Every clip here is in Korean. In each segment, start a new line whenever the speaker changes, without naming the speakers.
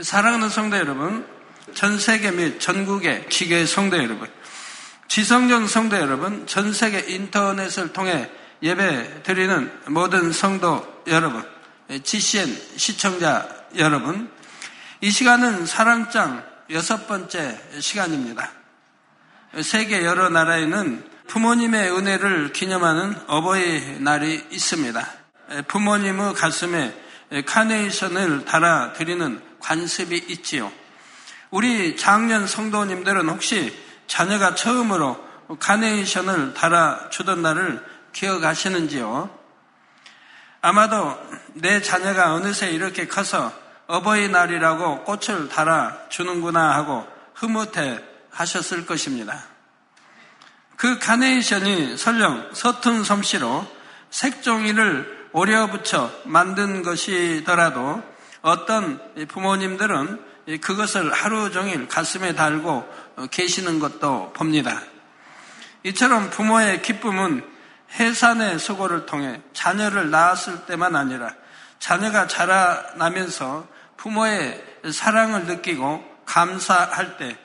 사랑하는 성도 여러분, 전 세계 및 전국의 기계 성도 여러분, 지성전 성도 여러분, 전 세계 인터넷을 통해 예배 드리는 모든 성도 여러분, GCN 시청자 여러분, 이 시간은 사랑장 여섯 번째 시간입니다. 세계 여러 나라에는 부모님의 은혜를 기념하는 어버이날이 있습니다. 부모님의 가슴에 카네이션을 달아드리는 관습이 있지요. 우리 작년 성도님들은 혹시 자녀가 처음으로 카네이션을 달아주던 날을 기억하시는지요? 아마도 내 자녀가 어느새 이렇게 커서 어버이날이라고 꽃을 달아주는구나 하고 흐뭇해 하셨을 것입니다. 그 카네이션이 설령 서툰 솜씨로 색종이를 오려 붙여 만든 것이더라도 어떤 부모님들은 그것을 하루 종일 가슴에 달고 계시는 것도 봅니다. 이처럼 부모의 기쁨은 해산의 수고를 통해 자녀를 낳았을 때만 아니라 자녀가 자라나면서 부모의 사랑을 느끼고 감사할 때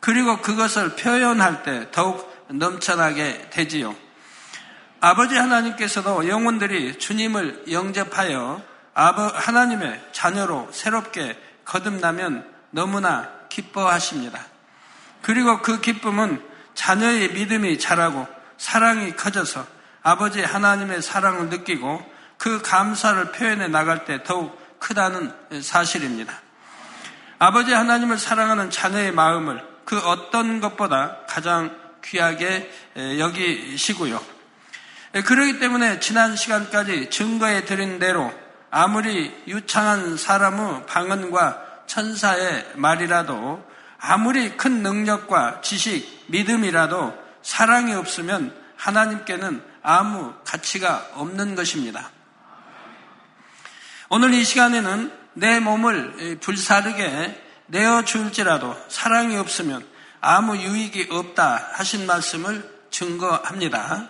그리고 그것을 표현할 때 더욱 넘쳐나게 되지요. 아버지 하나님께서도 영혼들이 주님을 영접하여 하나님의 자녀로 새롭게 거듭나면 너무나 기뻐하십니다. 그리고 그 기쁨은 자녀의 믿음이 자라고 사랑이 커져서 아버지 하나님의 사랑을 느끼고 그 감사를 표현해 나갈 때 더욱 크다는 사실입니다. 아버지 하나님을 사랑하는 자녀의 마음을 그 어떤 것보다 가장 귀하게 여기시고요. 그러기 때문에 지난 시간까지 증거해 드린 대로 아무리 유창한 사람의 방언과 천사의 말이라도 아무리 큰 능력과 지식, 믿음이라도 사랑이 없으면 하나님께는 아무 가치가 없는 것입니다. 오늘 이 시간에는 내 몸을 불사르게 내어줄지라도 사랑이 없으면 아무 유익이 없다 하신 말씀을 증거합니다.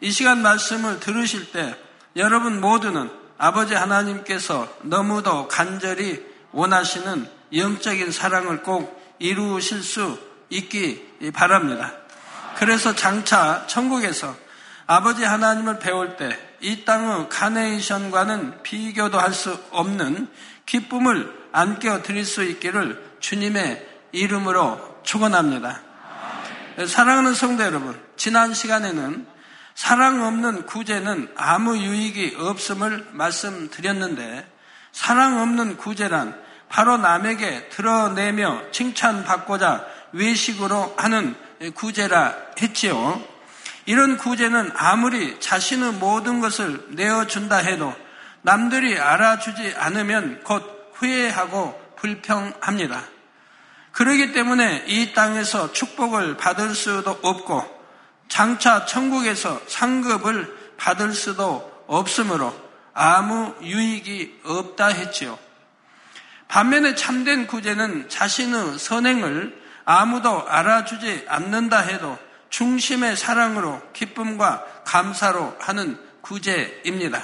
이 시간 말씀을 들으실 때 여러분 모두는 아버지 하나님께서 너무도 간절히 원하시는 영적인 사랑을 꼭 이루실 수 있기 바랍니다. 그래서 장차 천국에서 아버지 하나님을 배울 때 이 땅의 카네이션과는 비교도 할 수 없는 기쁨을 안겨 드릴 수 있기를 주님의 이름으로 축원합니다. 사랑하는 성도 여러분, 지난 시간에는 사랑 없는 구제는 아무 유익이 없음을 말씀드렸는데 사랑 없는 구제란 바로 남에게 드러내며 칭찬받고자 외식으로 하는 구제라 했지요. 이런 구제는 아무리 자신의 모든 것을 내어준다 해도 남들이 알아주지 않으면 곧 후회하고 불평합니다. 그러기 때문에 이 땅에서 축복을 받을 수도 없고 장차 천국에서 상급을 받을 수도 없으므로 아무 유익이 없다 했지요. 반면에 참된 구제는 자신의 선행을 아무도 알아주지 않는다 해도 중심의 사랑으로 기쁨과 감사로 하는 구제입니다.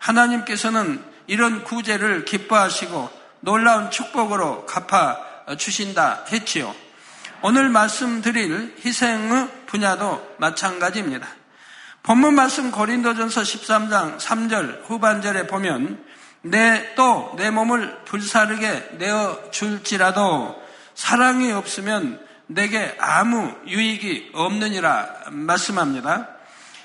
하나님께서는 이런 구제를 기뻐하시고 놀라운 축복으로 갚아 주신다 했지요. 오늘 말씀드릴 희생의 분야도 마찬가지입니다. 본문 말씀 고린도전서 13장 3절 후반절에 보면 내또내 몸을 불사르게 내어 줄지라도 사랑이 없으면 내게 아무 유익이 없느니라 말씀합니다.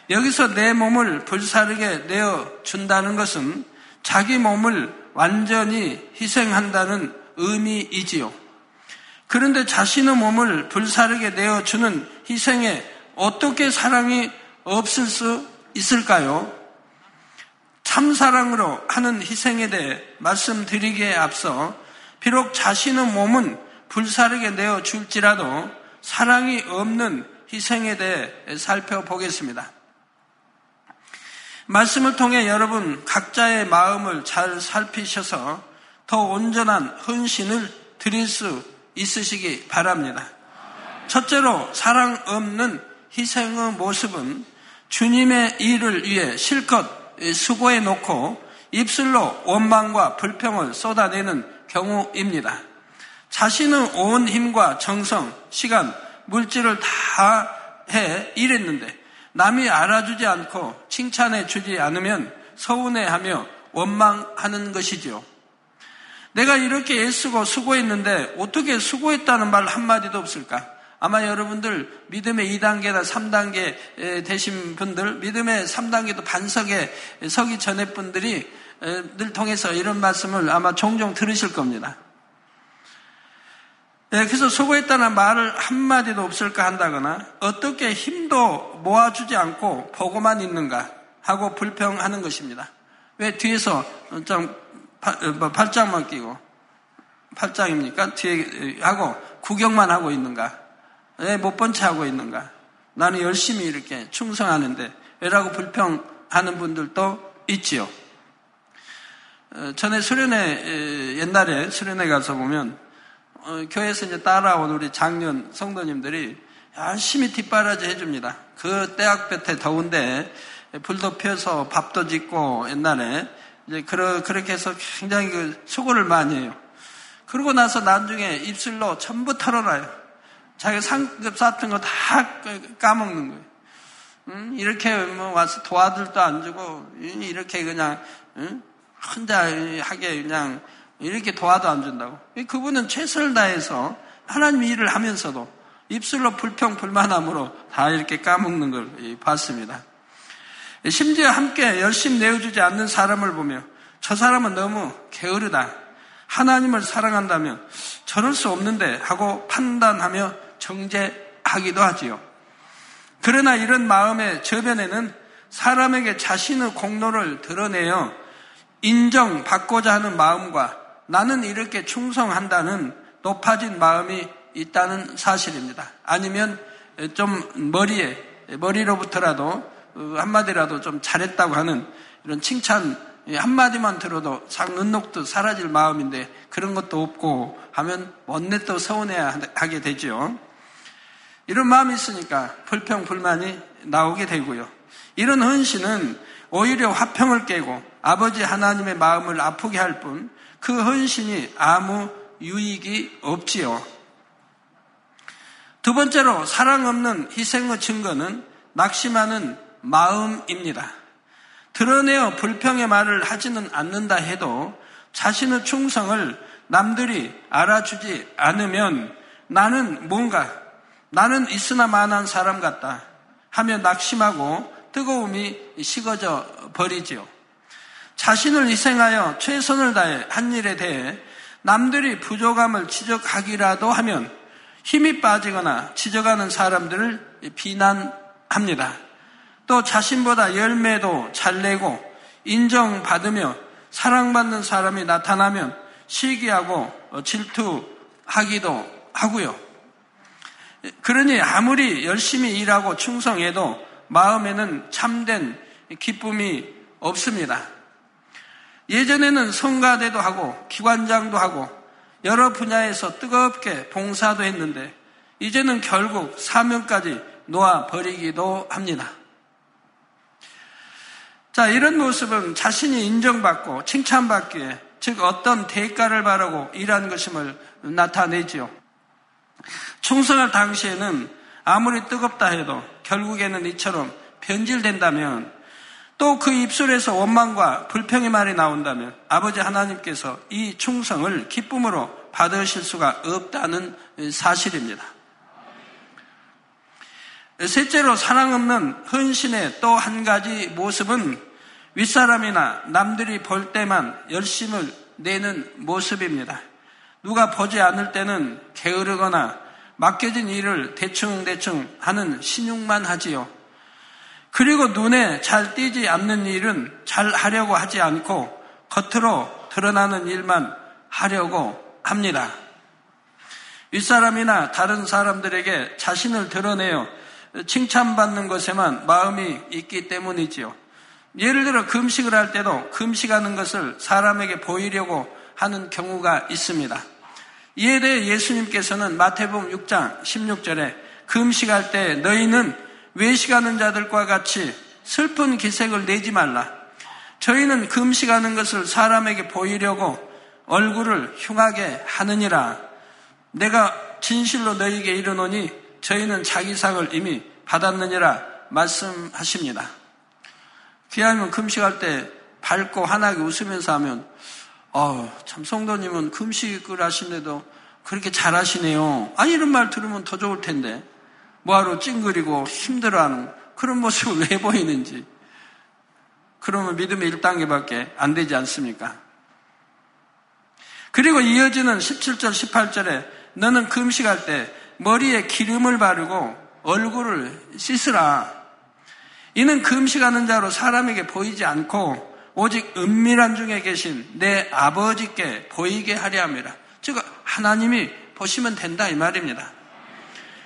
여기서 내 몸을 불사르게 내어 준다는 것은 자기 몸을 완전히 희생한다는 의미이지요. 그런데 자신의 몸을 불사르게 내어주는 희생에 어떻게 사랑이 없을 수 있을까요? 참사랑으로 하는 희생에 대해 말씀드리기에 앞서 비록 자신의 몸은 불사르게 내어줄지라도 사랑이 없는 희생에 대해 살펴보겠습니다. 말씀을 통해 여러분 각자의 마음을 잘 살피셔서 더 온전한 헌신을 드릴 수 있으시기 바랍니다. 첫째로 사랑 없는 희생의 모습은 주님의 일을 위해 실컷 수고해 놓고 입술로 원망과 불평을 쏟아내는 경우입니다. 자신은 온 힘과 정성, 시간, 물질을 다 해 일했는데 남이 알아주지 않고 칭찬해 주지 않으면 서운해하며 원망하는 것이지요. 내가 이렇게 애쓰고 수고했는데 어떻게 수고했다는 말 한마디도 없을까? 아마 여러분들 믿음의 2단계나 3단계 되신 분들, 믿음의 3단계도 반석에 서기 전에 분들이 늘 통해서 이런 말씀을 아마 종종 들으실 겁니다. 네, 그래서 수고했다는 말을 한마디도 없을까 한다거나 어떻게 힘도 모아주지 않고 보고만 있는가 하고 불평하는 것입니다. 왜 뒤에서 좀뭐 팔짱만 끼고 팔짱입니까? 뒤에 하고 구경만 하고 있는가? 왜못본 채 하고 있는가? 나는 열심히 이렇게 충성하는데 왜라고 불평하는 분들도 있지요. 어, 전에 수련회 옛날에 수련회 가서 보면 어, 교회에서 이제 따라온 우리 장년 성도님들이 열심히 뒷바라지 해줍니다. 그 대학볕에 더운데 불도 펴서 밥도 짓고 옛날에 이제 그러, 그렇게 해서 굉장히 그 수고를 많이 해요. 그러고 나서 나중에 입술로 전부 털어놔요. 자기 상급 쌓던 거 다 까먹는 거예요. 응? 이렇게 뭐 와서 도와들도 안 주고 이렇게 그냥 응? 혼자 하게 그냥 이렇게 도와도 안 준다고. 그분은 최선을 다해서 하나님 일을 하면서도 입술로 불평 불만함으로 다 이렇게 까먹는 걸 봤습니다. 심지어 함께 열심히 내어주지 않는 사람을 보며 저 사람은 너무 게으르다. 하나님을 사랑한다면 저럴 수 없는데 하고 판단하며 정죄하기도 하지요. 그러나 이런 마음의 저변에는 사람에게 자신의 공로를 드러내어 인정받고자 하는 마음과 나는 이렇게 충성한다는 높아진 마음이 있다는 사실입니다. 아니면 좀 머리에, 머리로부터라도 어, 한마디라도 좀 잘했다고 하는 이런 칭찬 한마디만 들어도 상 눈녹듯 사라질 마음인데 그런 것도 없고 하면 원내 또 서운해야 하게 되죠. 이런 마음이 있으니까 불평, 불만이 나오게 되고요. 이런 헌신은 오히려 화평을 깨고 아버지 하나님의 마음을 아프게 할 뿐 그 헌신이 아무 유익이 없지요. 두 번째로 사랑 없는 희생의 증거는 낙심하는 마음입니다. 드러내어 불평의 말을 하지는 않는다 해도 자신의 충성을 남들이 알아주지 않으면 나는 뭔가 나는 있으나 만한 사람 같다 하며 낙심하고 뜨거움이 식어져 버리지요. 자신을 희생하여 최선을 다해 한 일에 대해 남들이 부족함을 지적하기라도 하면 힘이 빠지거나 지적하는 사람들을 비난합니다. 또 자신보다 열매도 잘 내고 인정받으며 사랑받는 사람이 나타나면 시기하고 질투하기도 하고요. 그러니 아무리 열심히 일하고 충성해도 마음에는 참된 기쁨이 없습니다. 예전에는 성가대도 하고 기관장도 하고 여러 분야에서 뜨겁게 봉사도 했는데 이제는 결국 사명까지 놓아 버리기도 합니다. 자, 이런 모습은 자신이 인정받고 칭찬받기에 즉 어떤 대가를 바라고 일한 것임을 나타내지요. 충성할 당시에는 아무리 뜨겁다 해도 결국에는 이처럼 변질된다면 또 그 입술에서 원망과 불평의 말이 나온다면 아버지 하나님께서 이 충성을 기쁨으로 받으실 수가 없다는 사실입니다. 셋째로 사랑 없는 헌신의 또 한 가지 모습은 윗사람이나 남들이 볼 때만 열심을 내는 모습입니다. 누가 보지 않을 때는 게으르거나 맡겨진 일을 대충대충 하는 신용만 하지요. 그리고 눈에 잘 띄지 않는 일은 잘 하려고 하지 않고 겉으로 드러나는 일만 하려고 합니다. 윗사람이나 다른 사람들에게 자신을 드러내어 칭찬받는 것에만 마음이 있기 때문이지요. 예를 들어 금식을 할 때도 금식하는 것을 사람에게 보이려고 하는 경우가 있습니다. 이에 대해 예수님께서는 마태복음 6장 16절에 금식할 때 너희는 외식하는 자들과 같이 슬픈 기색을 내지 말라. 저희는 금식하는 것을 사람에게 보이려고 얼굴을 흉하게 하느니라. 내가 진실로 너희에게 이르노니 저희는 자기 상을 이미 받았느니라 말씀하십니다. 귀하면 금식할 때 밝고 환하게 웃으면서 하면 어, 참 성도님은 금식을 하시는데도 그렇게 잘하시네요. 아 이런 말 들으면 더 좋을 텐데 뭐하러 찡그리고 힘들어하는 그런 모습을 왜 보이는지 그러면 믿음의 1단계밖에 안 되지 않습니까? 그리고 이어지는 17절, 18절에 너는 금식할 때 머리에 기름을 바르고 얼굴을 씻으라. 이는 금식하는 자로 사람에게 보이지 않고 오직 은밀한 중에 계신 내 아버지께 보이게 하려 합니다. 즉 하나님이 보시면 된다 이 말입니다.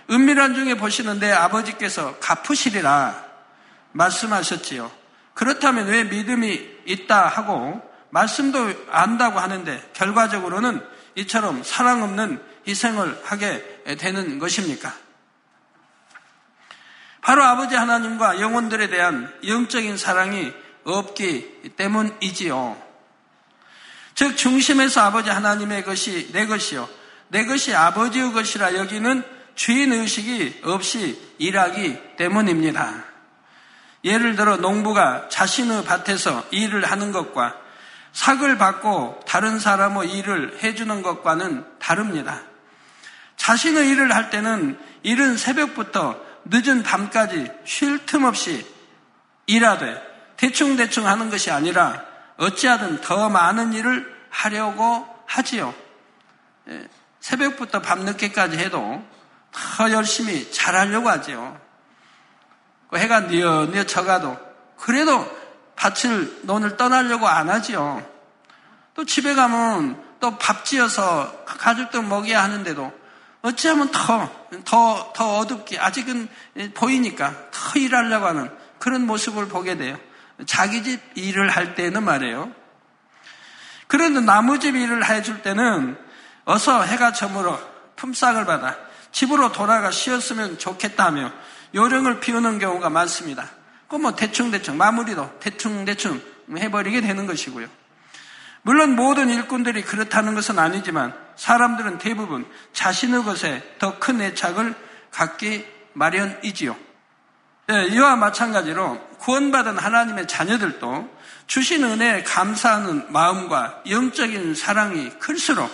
은밀한 중에 보시는 내 아버지께서 갚으시리라 말씀하셨지요. 그렇다면 왜 믿음이 있다 하고 말씀도 안다고 하는데 결과적으로는 이처럼 사랑 없는 희생을 하게 되는 것입니까? 바로 아버지 하나님과 영혼들에 대한 영적인 사랑이 없기 때문이지요. 즉 중심에서 아버지 하나님의 것이 내 것이요. 내 것이 아버지의 것이라 여기는 주인 의식이 없이 일하기 때문입니다. 예를 들어 농부가 자신의 밭에서 일을 하는 것과 삭을 받고 다른 사람의 일을 해주는 것과는 다릅니다. 자신의 일을 할 때는 이른 새벽부터 늦은 밤까지 쉴 틈 없이 일하되 대충대충 하는 것이 아니라 어찌하든 더 많은 일을 하려고 하지요. 예, 새벽부터 밤늦게까지 해도 더 열심히 잘하려고 하지요. 그 해가 뉘어뉘어 쳐가도 그래도 밭을 논을 떠나려고 안 하지요. 또 집에 가면 또 밥 지어서 가족들 먹여야 하는데도 어찌하면 더, 더, 더 어둡게 아직은 보이니까 더 일하려고 하는 그런 모습을 보게 돼요. 자기 집 일을 할 때는 말이에요. 그런데 나무 집 일을 해줄 때는 어서 해가 저물어 품삯을 받아 집으로 돌아가 쉬었으면 좋겠다며 요령을 피우는 경우가 많습니다. 그뭐 대충대충 마무리도 대충대충 해버리게 되는 것이고요. 물론 모든 일꾼들이 그렇다는 것은 아니지만 사람들은 대부분 자신의 것에 더 큰 애착을 갖기 마련이지요. 네, 이와 마찬가지로 구원받은 하나님의 자녀들도 주신 은혜에 감사하는 마음과 영적인 사랑이 클수록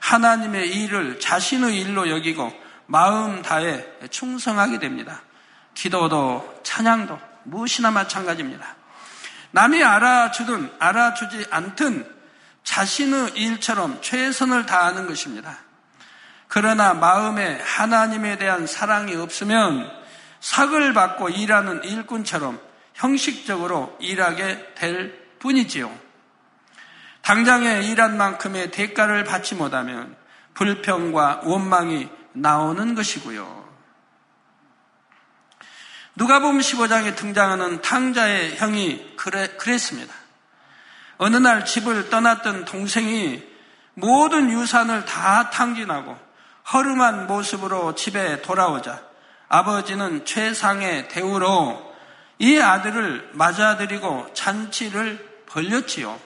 하나님의 일을 자신의 일로 여기고 마음 다해 충성하게 됩니다. 기도도 찬양도 무엇이나 마찬가지입니다. 남이 알아주든 알아주지 않든 자신의 일처럼 최선을 다하는 것입니다. 그러나 마음에 하나님에 대한 사랑이 없으면 삭을 받고 일하는 일꾼처럼 형식적으로 일하게 될 뿐이지요. 당장에 일한 만큼의 대가를 받지 못하면 불평과 원망이 나오는 것이고요. 누가복음 15장에 등장하는 탕자의 형이 그래, 그랬습니다. 어느 날 집을 떠났던 동생이 모든 유산을 다 탕진하고 허름한 모습으로 집에 돌아오자 아버지는 최상의 대우로 이 아들을 맞아들이고 잔치를 벌렸지요.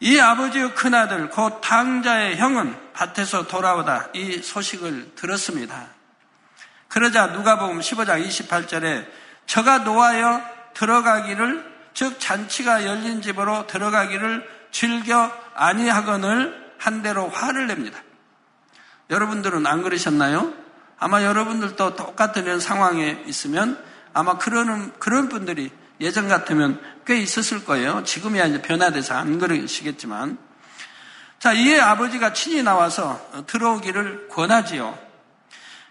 이 아버지의 큰아들 곧 당자의 형은 밭에서 돌아오다 이 소식을 들었습니다. 그러자 누가복음 15장 28절에 저가 놓아여 들어가기를 즉 잔치가 열린 집으로 들어가기를 즐겨 아니하거늘 한 대로 화를 냅니다. 여러분들은 안 그러셨나요? 아마 여러분들도 똑같은 상황에 있으면 아마 그러는 그런 분들이 예전 같으면 꽤 있었을 거예요. 지금이야 이제 변화돼서 안 그러시겠지만. 자, 이에 아버지가 친히 나와서 들어오기를 권하지요.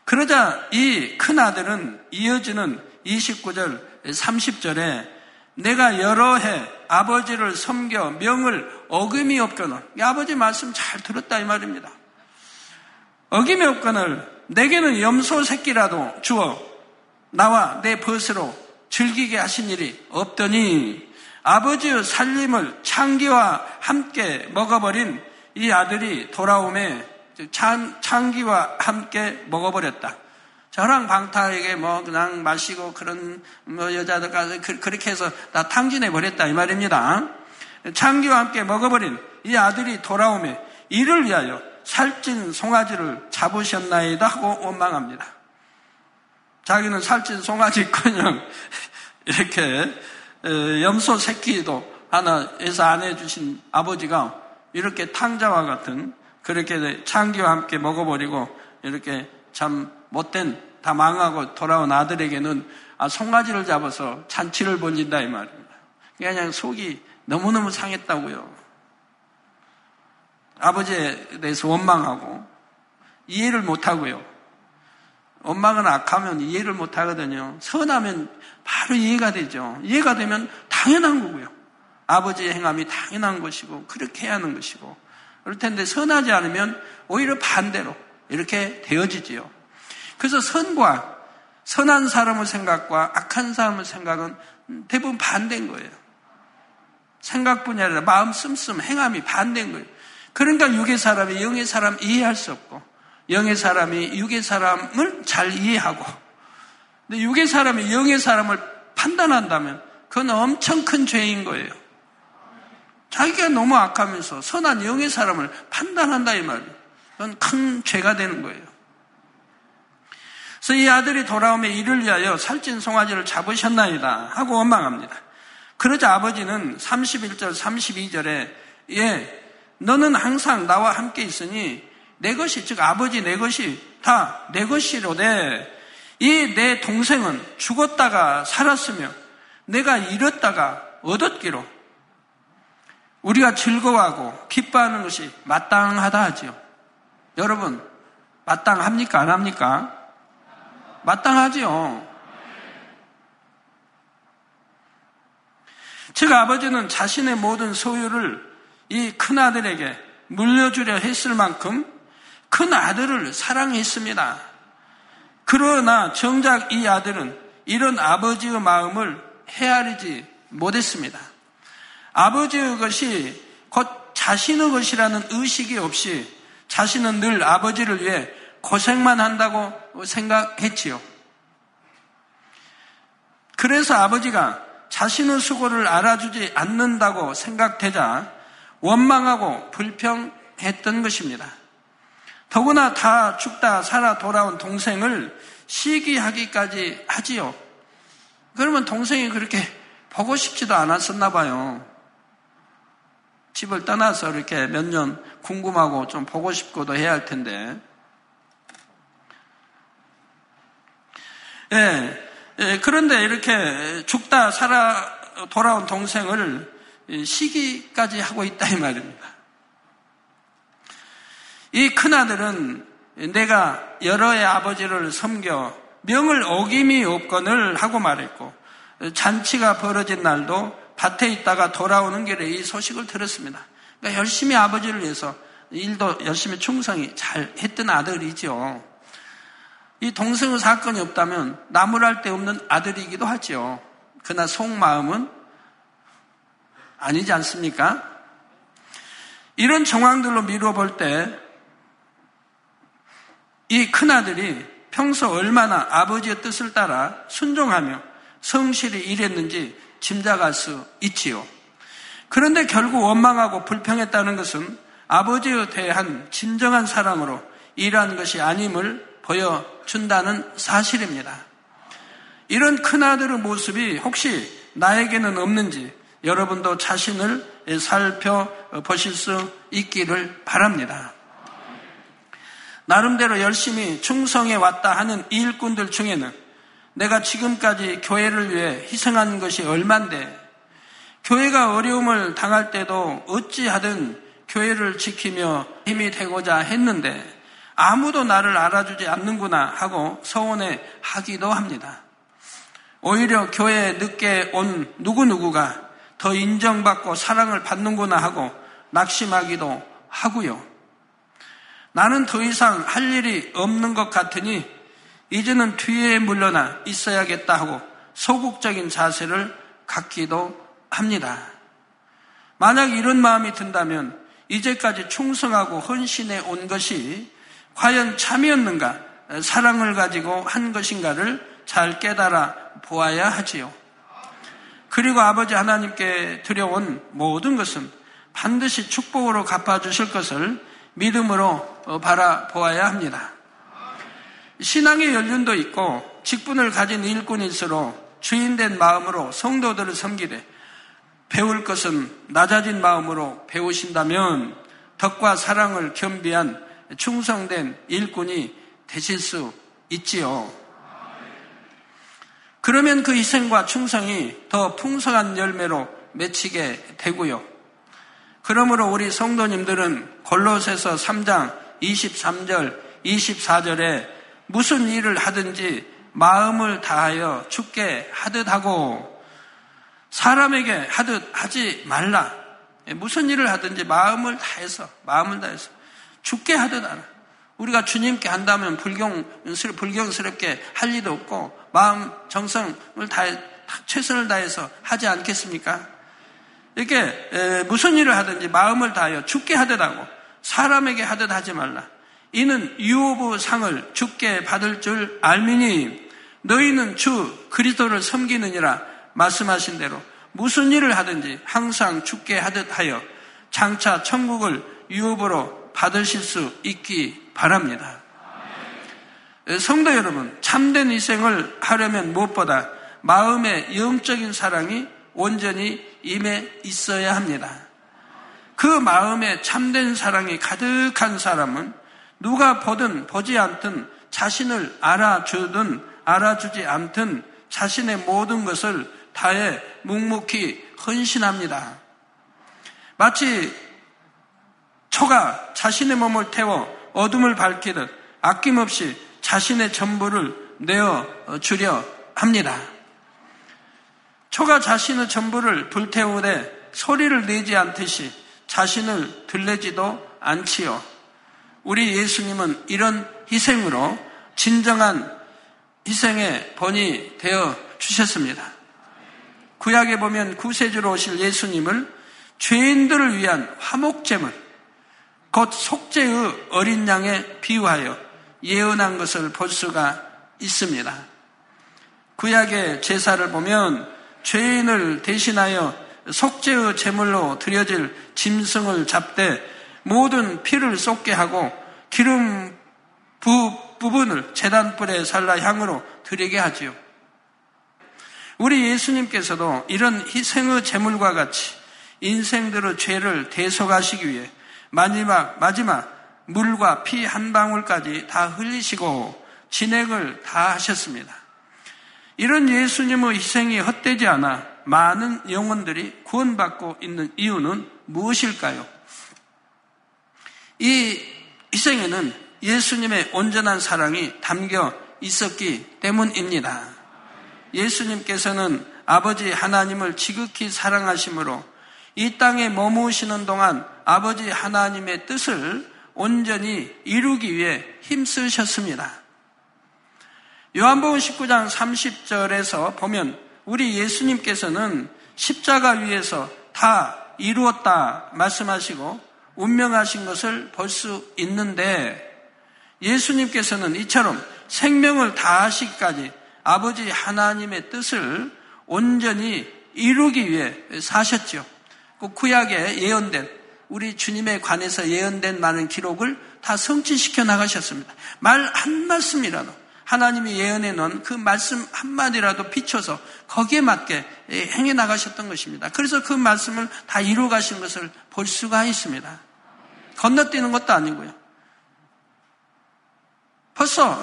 그러자 이 큰 아들은 이어지는 29절, 30절에 내가 여러 해 아버지를 섬겨 명을 어김이 없거늘 아버지 말씀 잘 들었다 이 말입니다. 어김이 없거늘 내게는 염소 새끼라도 주어 나와 내 벗으로 즐기게 하신 일이 없더니 아버지의 살림을 창기와 함께 먹어버린 이 아들이 돌아오매 창기와 함께 먹어버렸다. 저랑 방타에게 뭐 그냥 마시고 그런 뭐 여자들 가서 그, 렇게 해서 다 탕진해 버렸다 이 말입니다. 창기와 함께 먹어버린 이 아들이 돌아오며 이를 위하여 살찐 송아지를 잡으셨나이다 하고 원망합니다. 자기는 살찐 송아지커녕 이렇게 염소 새끼도 하나 해서 안 해주신 아버지가 이렇게 탕자와 같은 그렇게 창기와 함께 먹어버리고 이렇게 참 못된 다 망하고 돌아온 아들에게는 아, 송아지를 잡아서 잔치를 벌린다 이 말입니다. 그냥 속이 너무너무 상했다고요. 아버지에 대해서 원망하고 이해를 못하고요. 원망은 악하면 이해를 못하거든요. 선하면 바로 이해가 되죠. 이해가 되면 당연한 거고요. 아버지의 행함이 당연한 것이고 그렇게 해야 하는 것이고 그럴 텐데 선하지 않으면 오히려 반대로 이렇게 되어지지요. 그래서 선과 선한 사람의 생각과 악한 사람의 생각은 대부분 반대인 거예요. 생각뿐이 아니라 마음 씀씀 행함이 반대인 거예요. 그러니까 육의 사람이 영의 사람 이해할 수 없고 영의 사람이 육의 사람을 잘 이해하고 근데 육의 사람이 영의 사람을 판단한다면 그건 엄청 큰 죄인 거예요. 자기가 너무 악하면서 선한 영의 사람을 판단한다 이 말이에요. 그건 큰 죄가 되는 거예요. 그래서 이 아들이 돌아오며 이를 위하여 살찐 송아지를 잡으셨나이다 하고 원망합니다. 그러자 아버지는 31절, 32절에 예, 너는 항상 나와 함께 있으니 내 것이 즉 아버지 내 것이 다 내 것이로되 이 내 동생은 죽었다가 살았으며 내가 잃었다가 얻었기로 우리가 즐거워하고 기뻐하는 것이 마땅하다 하지요. 여러분 마땅합니까 안 합니까? 마땅하지요. 즉 아버지는 자신의 모든 소유를 이 큰아들에게 물려주려 했을 만큼 큰 아들을 사랑했습니다. 그러나 정작 이 아들은 이런 아버지의 마음을 헤아리지 못했습니다. 아버지의 것이 곧 자신의 것이라는 의식이 없이 자신은 늘 아버지를 위해 고생만 한다고 생각했지요. 그래서 아버지가 자신의 수고를 알아주지 않는다고 생각되자 원망하고 불평했던 것입니다. 더구나 다 죽다 살아 돌아온 동생을 시기하기까지 하지요. 그러면 동생이 그렇게 보고 싶지도 않았었나 봐요. 집을 떠나서 이렇게 몇 년 궁금하고 좀 보고 싶고도 해야 할 텐데. 예, 예, 그런데 이렇게 죽다 살아 돌아온 동생을 시기까지 하고 있다 이 말입니다. 이 큰아들은 내가 여러의 아버지를 섬겨 명을 어김이 없건을 하고 말했고 잔치가 벌어진 날도 밭에 있다가 돌아오는 길에 이 소식을 들었습니다. 그러니까 열심히 아버지를 위해서 일도 열심히 충성히 잘 했던 아들이죠. 이 동생의 사건이 없다면 나무랄 데 없는 아들이기도 하죠. 그러나 속마음은 아니지 않습니까? 이런 정황들로 미루어 볼 때 이 큰아들이 평소 얼마나 아버지의 뜻을 따라 순종하며 성실히 일했는지 짐작할 수 있지요. 그런데 결국 원망하고 불평했다는 것은 아버지에 대한 진정한 사랑으로 일한 것이 아님을 보여준다는 사실입니다. 이런 큰아들의 모습이 혹시 나에게는 없는지 여러분도 자신을 살펴보실 수 있기를 바랍니다. 나름대로 열심히 충성해 왔다 하는 일꾼들 중에는 내가 지금까지 교회를 위해 희생한 것이 얼만데 교회가 어려움을 당할 때도 어찌하든 교회를 지키며 힘이 되고자 했는데 아무도 나를 알아주지 않는구나 하고 서운해 하기도 합니다. 오히려 교회에 늦게 온 누구누구가 더 인정받고 사랑을 받는구나 하고 낙심하기도 하고요. 나는 더 이상 할 일이 없는 것 같으니 이제는 뒤에 물러나 있어야겠다 하고 소극적인 자세를 갖기도 합니다. 만약 이런 마음이 든다면 이제까지 충성하고 헌신해 온 것이 과연 참이었는가, 사랑을 가지고 한 것인가를 잘 깨달아 보아야 하지요. 그리고 아버지 하나님께 드려온 모든 것은 반드시 축복으로 갚아주실 것을 믿음으로 어, 바라보아야 합니다. 신앙의 연륜도 있고 직분을 가진 일꾼일수록 주인된 마음으로 성도들을 섬기되 배울 것은 낮아진 마음으로 배우신다면 덕과 사랑을 겸비한 충성된 일꾼이 되실 수 있지요. 그러면 그 희생과 충성이 더 풍성한 열매로 맺히게 되고요. 그러므로 우리 성도님들은 골로새서 3장 23절, 24절에 무슨 일을 하든지 마음을 다하여 죽게 하듯 하고 사람에게 하듯 하지 말라. 무슨 일을 하든지 마음을 다해서, 마음을 다해서 죽게 하듯 하라. 우리가 주님께 한다면 불경, 불경스럽게 할 일도 없고 마음, 정성을 다해, 최선을 다해서 하지 않겠습니까? 이렇게 무슨 일을 하든지 마음을 다하여 죽게 하듯 하고 사람에게 하듯 하지 말라. 이는 유오부 상을 죽게 받을 줄 알미니 너희는 주 그리스도를 섬기느니라 말씀하신 대로 무슨 일을 하든지 항상 죽게 하듯 하여 장차 천국을 유업으로 받으실 수 있기 바랍니다. 성도 여러분, 참된 희생을 하려면 무엇보다 마음의 영적인 사랑이 온전히 임해 있어야 합니다. 그 마음에 참된 사랑이 가득한 사람은 누가 보든 보지 않든 자신을 알아주든 알아주지 않든 자신의 모든 것을 다해 묵묵히 헌신합니다. 마치 초가 자신의 몸을 태워 어둠을 밝히듯 아낌없이 자신의 전부를 내어 주려 합니다. 초가 자신의 전부를 불태우되 소리를 내지 않듯이 자신을 들레지도 않지요. 우리 예수님은 이런 희생으로 진정한 희생의 본이 되어 주셨습니다. 구약에 보면 구세주로 오실 예수님을 죄인들을 위한 화목제물, 곧 속죄의 어린 양에 비유하여 예언한 것을 볼 수가 있습니다. 구약의 제사를 보면 죄인을 대신하여 속죄의 제물로 드려질 짐승을 잡되 모든 피를 쏟게 하고 기름 부, 부분을 재단불에 살라 향으로 드리게 하지요. 우리 예수님께서도 이런 희생의 제물과 같이 인생들의 죄를 대속하시기 위해 마지막, 마지막 물과 피 한 방울까지 다 흘리시고 진액을 다 하셨습니다. 이런 예수님의 희생이 헛되지 않아 많은 영혼들이 구원받고 있는 이유는 무엇일까요? 이 희생에는 예수님의 온전한 사랑이 담겨 있었기 때문입니다. 예수님께서는 아버지 하나님을 지극히 사랑하심으로 이 땅에 머무시는 동안 아버지 하나님의 뜻을 온전히 이루기 위해 힘쓰셨습니다. 요한복음 19장 30절에서 보면 우리 예수님께서는 십자가 위에서 다 이루었다 말씀하시고 운명하신 것을 볼 수 있는데 예수님께서는 이처럼 생명을 다하시기까지 아버지 하나님의 뜻을 온전히 이루기 위해 사셨죠. 그 구약에 예언된 우리 주님에 관해서 예언된 많은 기록을 다 성취시켜 나가셨습니다. 말 한 말씀이라도 하나님이 예언해 놓은 그 말씀 한마디라도 비춰서 거기에 맞게 행해 나가셨던 것입니다. 그래서 그 말씀을 다 이루어 가신 것을 볼 수가 있습니다. 건너뛰는 것도 아니고요. 벌써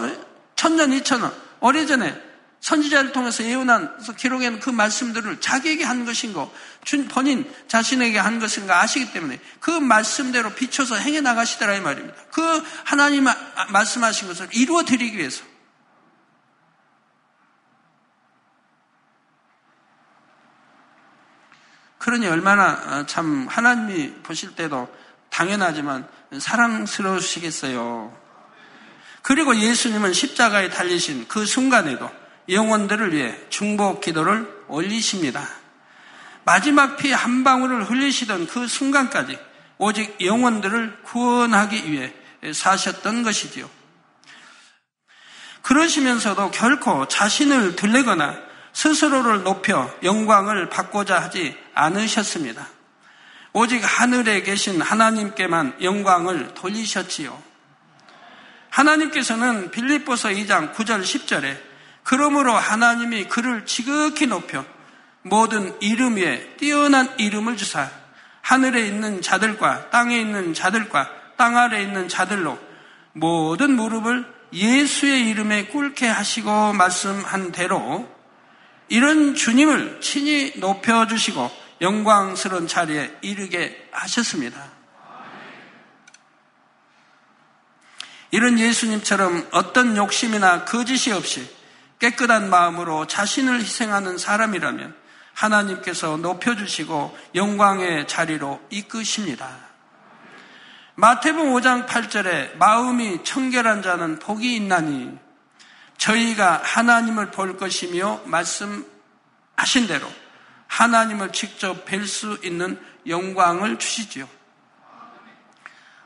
천년, 이천년, 오래전에 선지자를 통해서 예언한 기록에는 그 말씀들을 자기에게 한 것인가, 본인 자신에게 한 것인가 아시기 때문에 그 말씀대로 비춰서 행해 나가시더라 이 말입니다. 그 하나님 말씀하신 것을 이루어 드리기 위해서. 그러니 얼마나 어, 참 하나님이 보실 때도 당연하지만 사랑스러우시겠어요. 그리고 예수님은 십자가에 달리신 그 순간에도 영혼들을 위해 중복 기도를 올리십니다. 마지막 피 한 방울을 흘리시던 그 순간까지 오직 영혼들을 구원하기 위해 사셨던 것이지요. 그러시면서도 결코 자신을 들레거나 스스로를 높여 영광을 받고자 하지 않으셨습니다. 오직 하늘에 계신 하나님께만 영광을 돌리셨지요. 하나님께서는 빌립보서 2장 9절 10절에 그러므로 하나님이 그를 지극히 높여 모든 이름 위에 뛰어난 이름을 주사 하늘에 있는 자들과 땅에 있는 자들과 땅 아래 있는 자들로 모든 무릎을 예수의 이름에 꿇게 하시고 말씀한 대로 이런 주님을 친히 높여주시고 영광스러운 자리에 이르게 하셨습니다. 이런 예수님처럼 어떤 욕심이나 거짓이 없이 깨끗한 마음으로 자신을 희생하는 사람이라면 하나님께서 높여주시고 영광의 자리로 이끄십니다. 마태복음 5장 8절에 마음이 청결한 자는 복이 있나니 저희가 하나님을 볼 것이며 말씀하신 대로 하나님을 직접 뵐 수 있는 영광을 주시지요.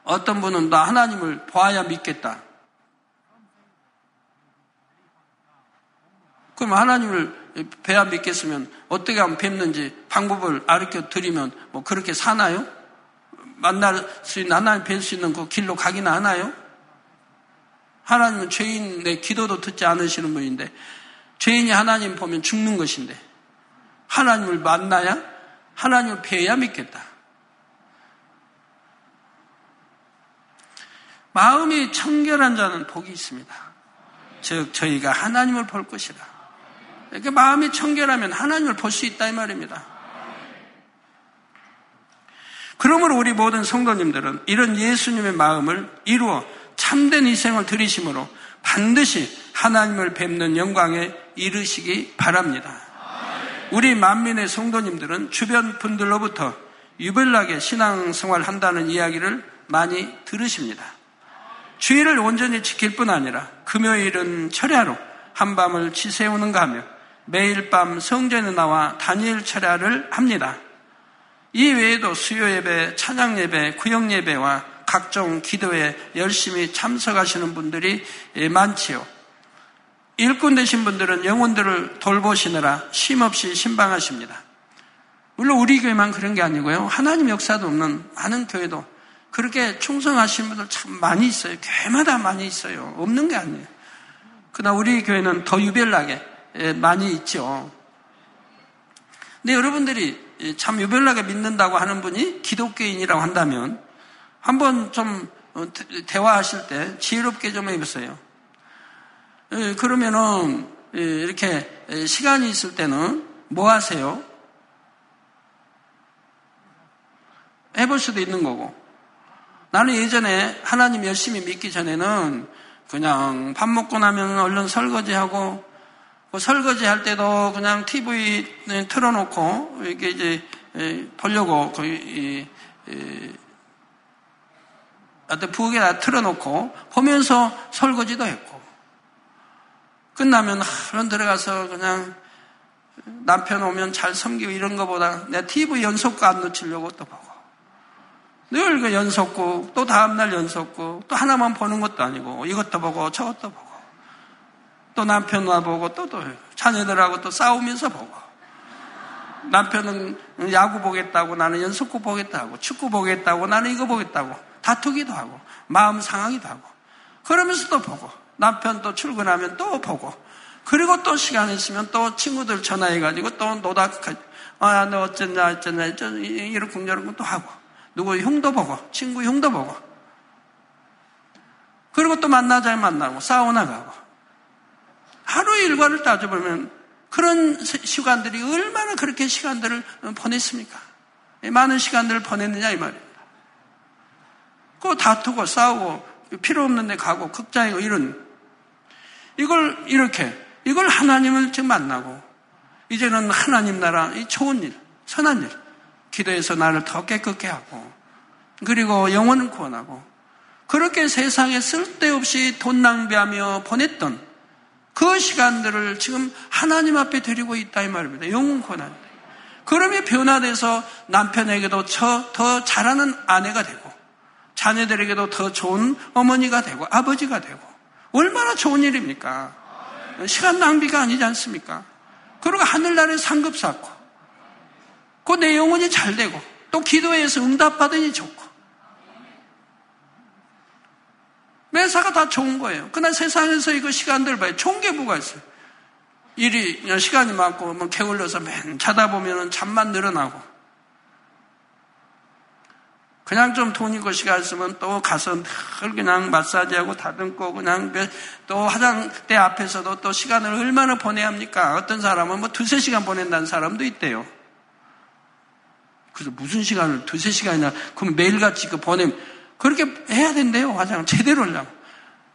어떤 분은 나 하나님을 봐야 믿겠다. 그럼 하나님을 뵈야 믿겠으면 어떻게 하면 뵙는지 방법을 알려 드리면 뭐 그렇게 사나요? 만날 수 있는 하나님 뵐 수 있는 그 길로 가기는 하나요? 하나님은 죄인의 기도도 듣지 않으시는 분인데 죄인이 하나님 보면 죽는 것인데 하나님을 만나야 하나님을 뵈야 믿겠다. 마음이 청결한 자는 복이 있습니다. 즉 저희가 하나님을 볼 것이라. 이렇게 마음이 청결하면 하나님을 볼 수 있다 이 말입니다. 그러므로 우리 모든 성도님들은 이런 예수님의 마음을 이루어 참된 희생을 드리심으로 반드시 하나님을 뵙는 영광에 이르시기 바랍니다. 우리 만민의 성도님들은 주변 분들로부터 유별나게 신앙생활 한다는 이야기를 많이 들으십니다. 주의를 온전히 지킬 뿐 아니라 금요일은 철야로 한밤을 지새우는가 하며 매일 밤 성전에 나와 단일 철야를 합니다. 이 외에도 수요 예배, 찬양 예배, 구역 예배와 각종 기도에 열심히 참석하시는 분들이 많지요. 일꾼 되신 분들은 영혼들을 돌보시느라 쉼없이 신방하십니다. 물론 우리 교회만 그런 게 아니고요. 하나님 역사도 없는 많은 교회도 그렇게 충성하신 분들 참 많이 있어요. 교회마다 많이 있어요. 없는 게 아니에요. 그러나 우리 교회는 더 유별나게 많이 있죠. 근데 여러분들이 참 유별나게 믿는다고 하는 분이 기독교인이라고 한다면 한번 좀 어, 대화하실 때 지혜롭게 좀 해보세요. 예, 그러면은 예, 이렇게 시간이 있을 때는 뭐 하세요? 해볼 수도 있는 거고. 나는 예전에 하나님 열심히 믿기 전에는 그냥 밥 먹고 나면 얼른 설거지하고 그 설거지 할 때도 그냥 TV 틀어놓고 이렇게 이제 보려고 거의 어떤 부엌에다 틀어놓고 보면서 설거지도 했고. 끝나면 하루 들어가서 그냥 남편 오면 잘 섬기고 이런 것보다 내 TV 연속곡 안 놓치려고 또 보고. 늘 그 연속곡 또 다음날 연속곡 또 하나만 보는 것도 아니고 이것도 보고 저것도 보고 또 남편 와보고 또, 또 자녀들하고 또 싸우면서 보고. 남편은 야구 보겠다고 나는 연속곡 보겠다고 축구 보겠다고 나는 이거 보겠다고 다투기도 하고 마음 상하기도 하고. 그러면서 또 보고 남편 또 출근하면 또 보고. 그리고 또 시간 있으면 또 친구들 전화해가지고 또 노닥 아, 너 어쨌냐, 어쨌냐, 저렇게 또 하고. 누구 흉도 보고 친구 흉도 보고. 그리고 또 만나자 만나고 사우나 가고 하루 일과를 따져보면 그런 시간들이 얼마나 그렇게 시간들을 보냈습니까? 많은 시간들을 보냈느냐 이 말이에요. 그 다투고 싸우고 필요 없는 데 가고 극장에 고 이런 이걸 이렇게 이걸 하나님을 지금 만나고 이제는 하나님 나라 이 좋은 일, 선한 일 기도해서 나를 더 깨끗게 하고 그리고 영혼을 구원하고 그렇게 세상에 쓸데없이 돈 낭비하며 보냈던 그 시간들을 지금 하나님 앞에 드리고 있다 이 말입니다. 영혼 구원하는 그러면 변화돼서 남편에게도 더 잘하는 아내가 되고 자녀들에게도 더 좋은 어머니가 되고 아버지가 되고 얼마나 좋은 일입니까? 시간 낭비가 아니지 않습니까? 그리고 하늘나라에 상급 쌓고 그 내 영혼이 잘 되고 또 기도해서 응답받으니 좋고 매사가 다 좋은 거예요. 그러나 세상에서 이거 시간들 봐요. 뭐가 있어요? 일이 그냥 시간이 많고 뭐 게을러서 맨 자다 보면은 잠만 늘어나고 그냥 좀 돈이 고시가 있으면 또 가서 늘 그냥 마사지하고 다듬고 그냥 그또 화장대 앞에서도 또 시간을 얼마나 보내야 합니까? 어떤 사람은 뭐 두세 시간 보낸다는 사람도 있대요. 그래서 무슨 시간을 두세 시간이나 그럼 매일같이 그 보내면 그렇게 해야 된대요. 화장 제대로 하려면.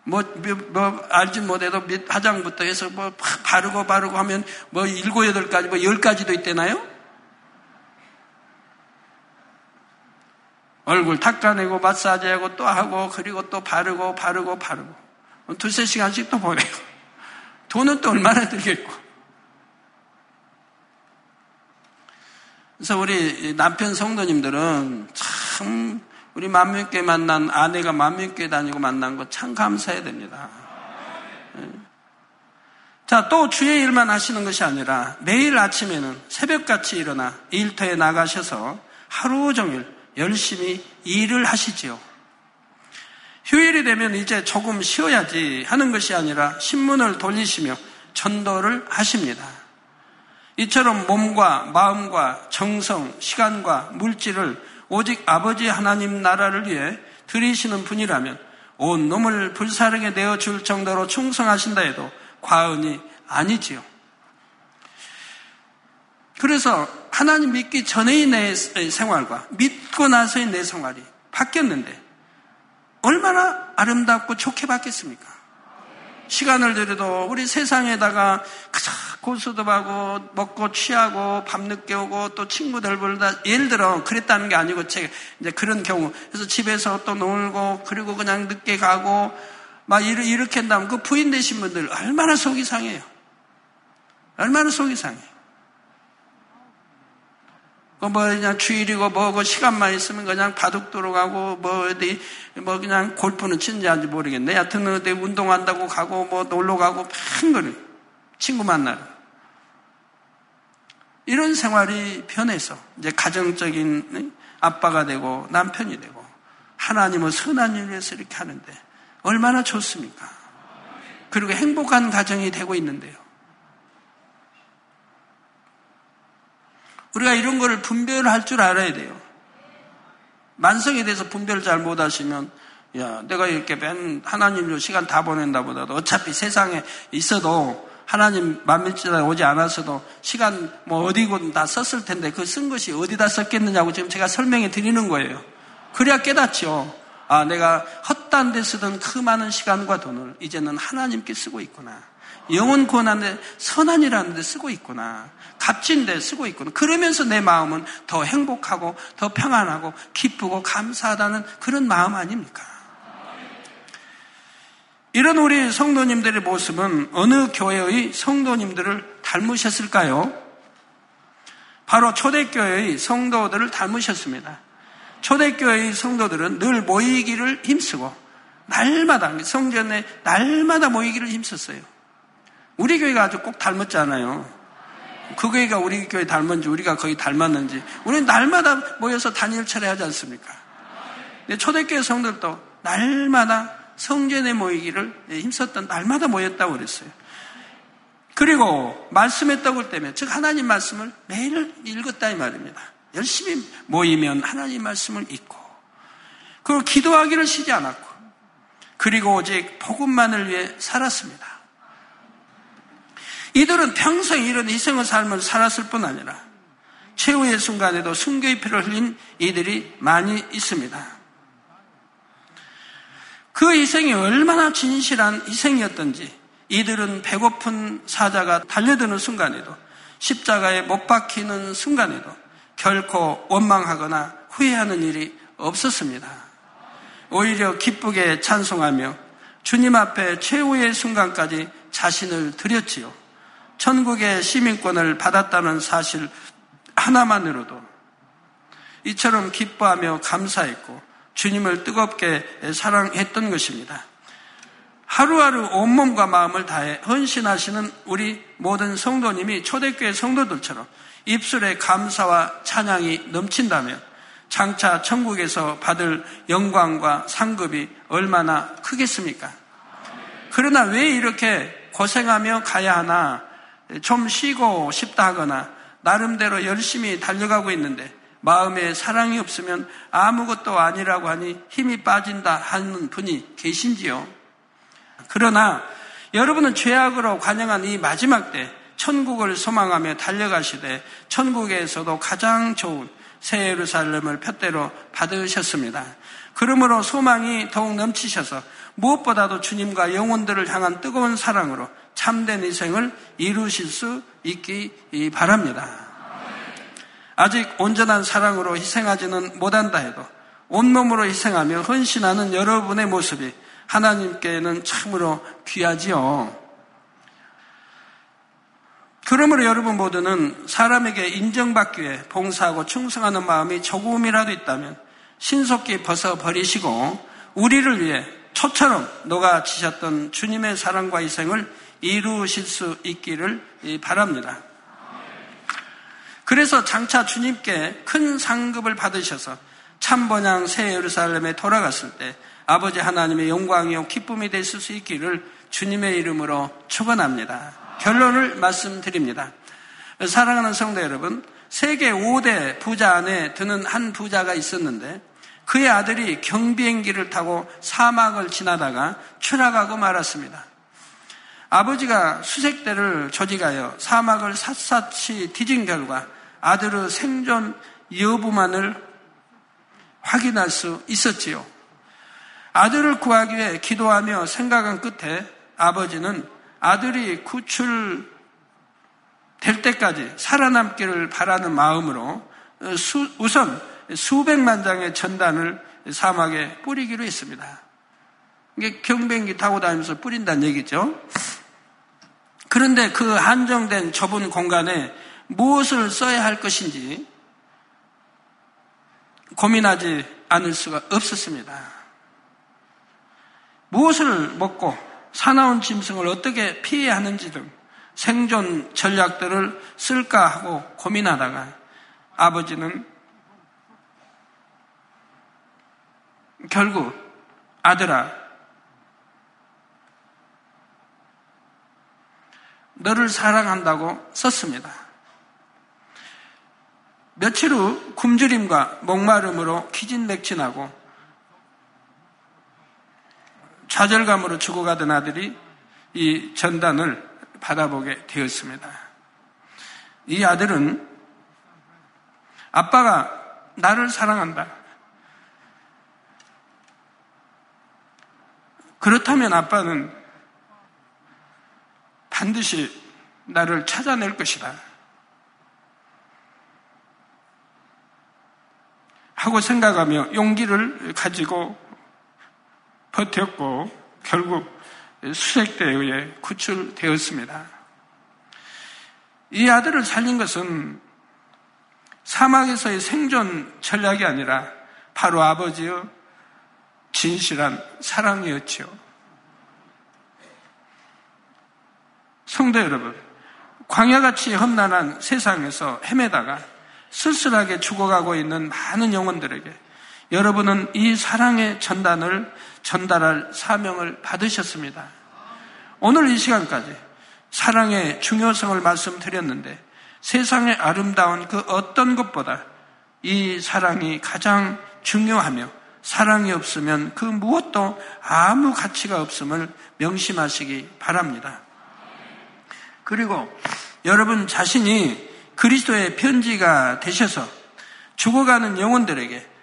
뭐, 뭐, 뭐, 알지 못해도 화장부터 해서 뭐, 바르고 바르고 하면 뭐, 일곱, 여덟 가지, 뭐, 열 가지도 있대나요? 얼굴 닦아내고 마사지하고 또 하고 그리고 또 바르고 바르고 바르고. 두세 시간씩 또 보내고 돈은 또 얼마나 들겠고. 그래서 우리 남편 성도님들은 참 우리 만명께 만난 아내가 만명께 다니고 만난 거 참 감사해야 됩니다. 예. 자, 또 주의 일만 하시는 것이 아니라 매일 아침에는 새벽같이 일어나 일터에 나가셔서 하루 종일 열심히 일을 하시지요. 휴일이 되면 이제 조금 쉬어야지 하는 것이 아니라 신문을 돌리시며 전도를 하십니다. 이처럼 몸과 마음과 정성, 시간과 물질을 오직 아버지 하나님 나라를 위해 들이시는 분이라면 온 놈을 불사르게 내어 줄 정도로 충성하신다 해도 과언이 아니지요. 그래서 하나님 믿기 전의 내 생활과 믿고 나서의 내 생활이 바뀌었는데 얼마나 아름답고 좋게 바뀌었습니까? 시간을 들여도 우리 세상에다가 그저 고수도하고 먹고 취하고 밤늦게 오고 또 친구들 불다 예를 들어 그랬다는 게 아니고 제가 이제 그런 경우 그래서 집에서 또 놀고 그리고 그냥 늦게 가고 막 이렇게 한다면 그 부인 되신 분들 얼마나 속이 상해요. 얼마나 속이 상해요. 뭐 그냥 주일이고 뭐고 시간만 있으면 그냥 바둑 들어가고 뭐 어디 뭐 그냥 골프는 치는지 아닌지 모르겠네. 여튼 어디 운동한다고 가고 뭐 놀러 가고 큰 거는 친구 만나러. 이런 생활이 변해서 이제 가정적인 아빠가 되고 남편이 되고 하나님은 선한 일을 위해서 이렇게 하는데 얼마나 좋습니까? 그리고 행복한 가정이 되고 있는데요. 우리가 이런 거를 분별할 줄 알아야 돼요. 만성에 대해서 분별을 잘 못하시면 야 내가 이렇게 맨 하나님으로 시간 다 보낸다 보다도 어차피 세상에 있어도 하나님 만밀지에 오지 않았어도 시간 뭐 어디건 다 썼을 텐데 그 쓴 것이 어디다 썼겠느냐고 지금 제가 설명해 드리는 거예요. 그래야 깨닫죠. 아, 내가 헛단 데 쓰던 그 많은 시간과 돈을 이제는 하나님께 쓰고 있구나. 영혼 구원하는 데 선한이라는 데 쓰고 있구나. 값진 데 쓰고 있구나. 그러면서 내 마음은 더 행복하고 더 평안하고 기쁘고 감사하다는 그런 마음 아닙니까? 이런 우리 성도님들의 모습은 어느 교회의 성도님들을 닮으셨을까요? 바로 초대교회의 성도들을 닮으셨습니다. 초대교회의 성도들은 늘 모이기를 힘쓰고 날마다 성전에 날마다 모이기를 힘썼어요. 우리 교회가 아주 꼭 닮았잖아요. 그 교회가 우리 교회 닮은지 우리가 거의 닮았는지 우리는 날마다 모여서 단일 철회하지 않습니까? 초대교회 성도들도 날마다 성전에 모이기를 힘썼던 날마다 모였다고 그랬어요. 그리고 말씀했다고 할 때면 즉 하나님 말씀을 매일 읽었다 이 말입니다. 열심히 모이면 하나님 말씀을 읽고 그리고 기도하기를 쉬지 않았고 그리고 오직 복음만을 위해 살았습니다. 이들은 평생 이런 희생의 삶을 살았을 뿐 아니라 최후의 순간에도 순교의 피를 흘린 이들이 많이 있습니다. 그 희생이 얼마나 진실한 희생이었던지 이들은 배고픈 사자가 달려드는 순간에도 십자가에 못 박히는 순간에도 결코 원망하거나 후회하는 일이 없었습니다. 오히려 기쁘게 찬송하며 주님 앞에 최후의 순간까지 자신을 드렸지요. 천국의 시민권을 받았다는 사실 하나만으로도 이처럼 기뻐하며 감사했고 주님을 뜨겁게 사랑했던 것입니다. 하루하루 온몸과 마음을 다해 헌신하시는 우리 모든 성도님이 초대교회 성도들처럼 입술에 감사와 찬양이 넘친다면 장차 천국에서 받을 영광과 상급이 얼마나 크겠습니까? 그러나 왜 이렇게 고생하며 가야 하나 좀 쉬고 싶다 하거나 나름대로 열심히 달려가고 있는데 마음에 사랑이 없으면 아무것도 아니라고 하니 힘이 빠진다 하는 분이 계신지요? 그러나 여러분은 죄악으로 관영한 이 마지막 때 천국을 소망하며 달려가시되 천국에서도 가장 좋은 새 예루살렘을 푯대로 받으셨습니다. 그러므로 소망이 더욱 넘치셔서 무엇보다도 주님과 영혼들을 향한 뜨거운 사랑으로 참된 희생을 이루실 수 있기 바랍니다. 아직 온전한 사랑으로 희생하지는 못한다 해도 온몸으로 희생하며 헌신하는 여러분의 모습이 하나님께는 참으로 귀하지요. 그러므로 여러분 모두는 사람에게 인정받기 위해 봉사하고 충성하는 마음이 조금이라도 있다면 신속히 벗어버리시고 우리를 위해 초처럼 녹아지셨던 주님의 사랑과 희생을 이루실 수 있기를 바랍니다. 그래서 장차 주님께 큰 상급을 받으셔서 참번양 새 예루살렘에 돌아갔을 때 아버지 하나님의 영광이요 기쁨이 되실 수 있기를 주님의 이름으로 축원합니다. 결론을 말씀드립니다. 사랑하는 성도 여러분, 세계 5대 부자 안에 드는 한 부자가 있었는데 그의 아들이 경비행기를 타고 사막을 지나다가 추락하고 말았습니다. 아버지가 수색대를 조직하여 사막을 샅샅이 뒤진 결과 아들의 생존 여부만을 확인할 수 있었지요. 아들을 구하기 위해 기도하며 생각한 끝에 아버지는 아들이 구출될 때까지 살아남기를 바라는 마음으로 수, 우선 수백만 장의 전단을 사막에 뿌리기로 했습니다. 이게 경비행기 타고 다니면서 뿌린다는 얘기죠. 그런데 그 한정된 좁은 공간에 무엇을 써야 할 것인지 고민하지 않을 수가 없었습니다. 무엇을 먹고 사나운 짐승을 어떻게 피해야 하는지 등 생존 전략들을 쓸까 하고 고민하다가 아버지는 결국 아들아 너를 사랑한다고 썼습니다. 며칠 후 굶주림과 목마름으로 기진맥진하고 좌절감으로 죽어가던 아들이 이 전단을 받아보게 되었습니다. 이 아들은 아빠가 나를 사랑한다. 그렇다면 아빠는 반드시 나를 찾아낼 것이다. 하고 생각하며 용기를 가지고 버텼고 결국 수색대에 의해 구출되었습니다. 이 아들을 살린 것은 사막에서의 생존 전략이 아니라 바로 아버지의 진실한 사랑이었지요. 성도 여러분, 광야같이 험난한 세상에서 헤매다가 쓸쓸하게 죽어가고 있는 많은 영혼들에게 여러분은 이 사랑의 전단을 전달할 사명을 받으셨습니다. 오늘 이 시간까지 사랑의 중요성을 말씀드렸는데 세상의 아름다운 그 어떤 것보다 이 사랑이 가장 중요하며 사랑이 없으면 그 무엇도 아무 가치가 없음을 명심하시기 바랍니다. 그리고 여러분 자신이 그리스도의 편지가 되셔서 죽어가는 영혼들에게